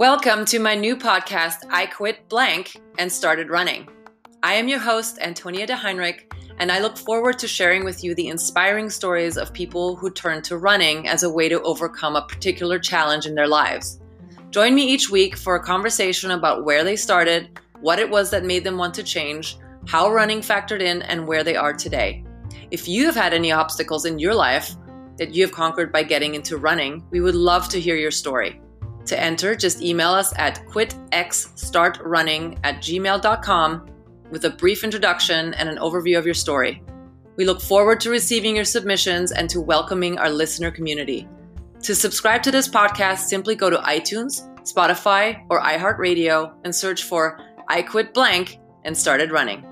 Welcome to my new podcast, I Quit Blank and Started Running. I am your host, Antonia de Heinrich, and I look forward to sharing with you the inspiring stories of people who turn to running as a way to overcome a particular challenge in their lives. Join me each week for a conversation about where they started, what it was that made them want to change, how running factored in, and where they are today. If you have had any obstacles in your life that you have conquered by getting into running, we would love to hear your story. To enter, just email us at quitxstartrunning at gmail.com with a brief introduction and an overview of your story. We look forward to receiving your submissions and to welcoming our listener community. To subscribe to this podcast, simply go to iTunes, Spotify, or iHeartRadio and search for I Quit Blank and Started Running.